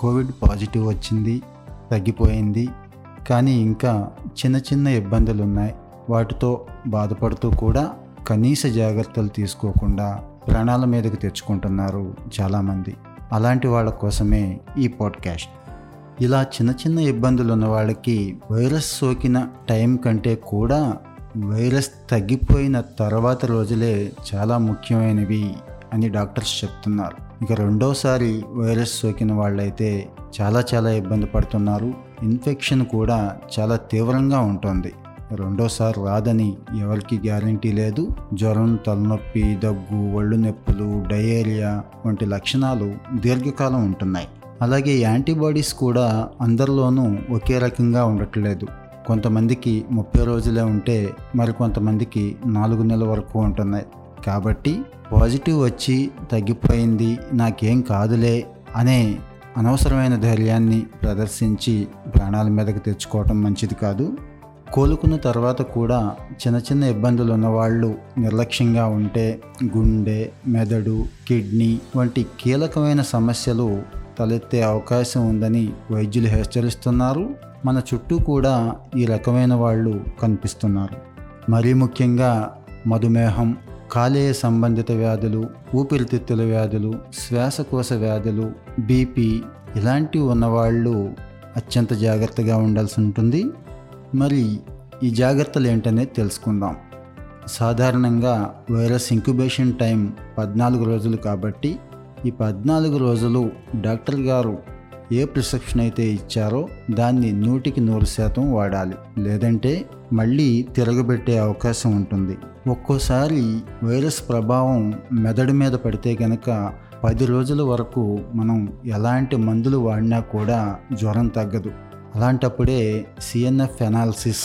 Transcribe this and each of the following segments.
Covid positive వచ్చింది తగ్గిపోయింది. కానీ ఇంకా చిన్న చిన్న ఇబ్బందులు ఉన్నాయి వాటితో బాధపడుతూ కూడా కనీస జాగ్రత్తలు తీసుకోకుండా ప్రాణాల మీదకు తెచ్చుకుంటున్నారు చాలామంది. అలాంటి వాళ్ళ కోసమే ఈ పాడ్కాస్ట్. ఇలా చిన్న చిన్న ఇబ్బందులు ఉన్న వాళ్ళకి వైరస్ సోకిన టైం కంటే కూడా వైరస్ తగ్గిపోయిన తర్వాత రోజులే చాలా ముఖ్యమైనవి అని డాక్టర్స్ చెప్తున్నారు. ఇక రెండోసారి వైరస్ సోకిన వాళ్ళైతే చాలా చాలా ఇబ్బంది పడుతున్నారు. ఇన్ఫెక్షన్ కూడా చాలా తీవ్రంగా ఉంటుంది. రెండోసారి రాదని ఎవరికి గ్యారంటీ లేదు. జ్వరం తలనొప్పి దగ్గు ఒళ్ళు నొప్పులు డయేరియా వంటి లక్షణాలు దీర్ఘకాలం ఉంటున్నాయి. అలాగే యాంటీబాడీస్ కూడా అందరిలోనూ ఒకే రకంగా ఉండట్లేదు. కొంతమందికి ముప్పై రోజులే ఉంటే మరికొంతమందికి నాలుగు నెలల వరకు ఉంటున్నాయి. కాబట్టి పాజిటివ్ వచ్చి తగ్గిపోయింది నాకేం కాదులే అనే అనవసరమైన ధైర్యాన్ని ప్రదర్శించి ప్రాణాల మీదకి తెచ్చుకోవటం మంచిది కాదు. కోలుకున్న తర్వాత కూడా చిన్న చిన్న ఇబ్బందులు ఉన్నవాళ్ళు నిర్లక్ష్యంగా ఉంటే గుండె మెదడు కిడ్నీ వంటి కీలకమైన సమస్యలు తలెత్తే అవకాశం ఉందని వైద్యులు హెచ్చరిస్తున్నారు. మన చుట్టూ కూడా ఈ రకమైన వాళ్ళు కనిపిస్తున్నారు. మరీ ముఖ్యంగా మధుమేహం కాలేయ సంబంధిత వ్యాధులు ఊపిరితిత్తుల వ్యాధులు శ్వాసకోశ వ్యాధులు బీపీ ఇలాంటివి ఉన్నవాళ్ళు అత్యంత జాగ్రత్తగా ఉండాల్సి ఉంటుంది. మరి ఈ జాగ్రత్తలు ఏంటనేది తెలుసుకుందాం. సాధారణంగా వైరస్ ఇంక్యుబేషన్ టైం పద్నాలుగు రోజులు కాబట్టి ఈ పద్నాలుగు రోజులు డాక్టర్ గారు ఏ ప్రిస్క్రిప్షన్ అయితే ఇచ్చారో దాన్ని నూటికి నూరు శాతం వాడాలి. లేదంటే మళ్ళీ తిరగబెట్టే అవకాశం ఉంటుంది. ఒక్కోసారి వైరస్ ప్రభావం మెదడు మీద పడితే కనుక పది రోజుల వరకు మనం ఎలాంటి మందులు వాడినా కూడా జ్వరం తగ్గదు. అలాంటప్పుడే సిఎన్ఎఫ్ ఎనాలిసిస్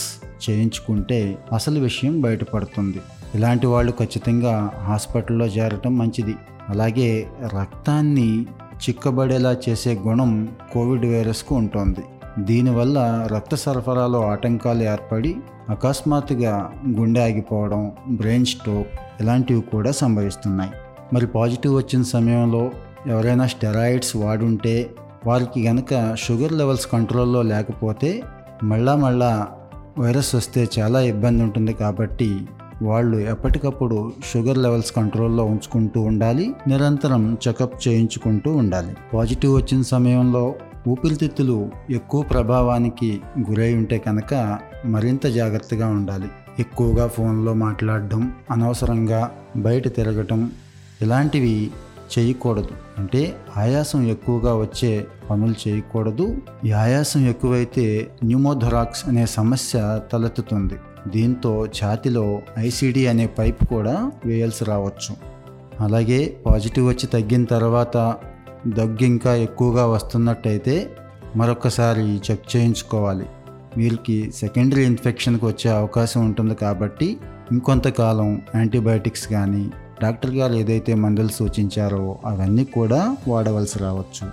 చేయించుకుంటే అసలు విషయం బయటపడుతుంది. ఇలాంటి వాళ్ళు ఖచ్చితంగా హాస్పిటల్లో చేరటం మంచిది. అలాగే రక్తాన్ని చిక్కబడేలా చేసే గుణం కోవిడ్ వైరస్కు ఉంటుంది. దీనివల్ల రక్త సరఫరాలో ఆటంకాలు ఏర్పడి అకస్మాత్తుగా గుండె ఆగిపోవడం బ్రెయిన్ స్ట్రోక్ ఇలాంటివి కూడా సంభవిస్తున్నాయి. మరి పాజిటివ్ వచ్చిన సమయంలో ఎవరైనా స్టెరాయిడ్స్ వాడుంటే వారికి గనక షుగర్ లెవెల్స్ కంట్రోల్లో లేకపోతే మళ్ళా మళ్ళా వైరస్ వస్తే చాలా ఇబ్బంది ఉంటుంది కాబట్టి వాళ్ళు ఎప్పటికప్పుడు షుగర్ లెవెల్స్ కంట్రోల్లో ఉంచుకుంటూ ఉండాలి నిరంతరం చెకప్ చేయించుకుంటూ ఉండాలి. పాజిటివ్ వచ్చిన సమయంలో ఊపిరితిత్తులు ఎక్కువ ప్రభావానికి గురై ఉంటే కనుక మరింత జాగ్రత్తగా ఉండాలి. ఎక్కువగా ఫోన్లో మాట్లాడడం అనవసరంగా బయట తిరగటం ఇలాంటివి చేయకూడదు. అంటే ఆయాసం ఎక్కువగా వచ్చే పనులు చేయకూడదు. ఈ ఆయాసం ఎక్కువైతే న్యూమోథొరాక్స్ అనే సమస్య తలెత్తుతుంది. దీంతో ఛాతిలో ఐసిడి అనే పైప్ కూడా వేయాల్సి రావచ్చు. అలాగే పాజిటివ్ వచ్చి తగ్గిన తర్వాత దగ్గు ఇంకా ఎక్కువగా వస్తున్నట్టయితే మరొకసారి చెక్ చేయించుకోవాలి. వీరికి సెకండరీ ఇన్ఫెక్షన్కి వచ్చే అవకాశం ఉంటుంది కాబట్టి ఇంకొంతకాలం యాంటీబయాటిక్స్ కానీ డాక్టర్ గారు ఏదైతే మందులు సూచించారో అవన్నీ కూడా వాడవలసి రావచ్చు.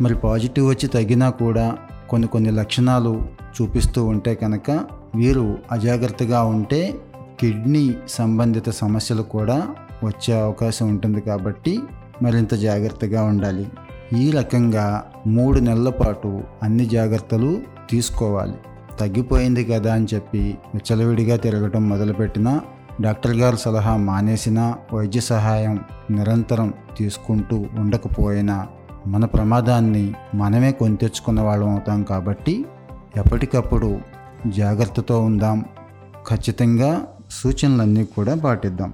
మరి పాజిటివ్ వచ్చి తగ్గినా కూడా కొన్ని కొన్ని లక్షణాలు చూపిస్తూ ఉంటే కనుక వీరు అజాగ్రత్తగా ఉంటే కిడ్నీ సంబంధిత సమస్యలు కూడా వచ్చే అవకాశం ఉంటుంది కాబట్టి మరింత జాగ్రత్తగా ఉండాలి. ఈ రకంగా మూడు నెలల పాటు అన్ని జాగ్రత్తలు తీసుకోవాలి. తగ్గిపోయింది కదా అని చెప్పి విచ్చలవిడిగా తిరగటం మొదలుపెట్టినా డాక్టర్ గారి సలహా మానేసినా వైద్య సహాయం నిరంతరం తీసుకుంటూ ఉండకపోయినా మన ప్రమాదాన్ని మనమే కొని తెచ్చుకున్న వాళ్ళం అవుతాం కాబట్టి ఎప్పటికప్పుడు జాగ్రత్తతో ఉందాం. ఖచ్చితంగా సూచనలన్నీ కూడా పాటిద్దాం.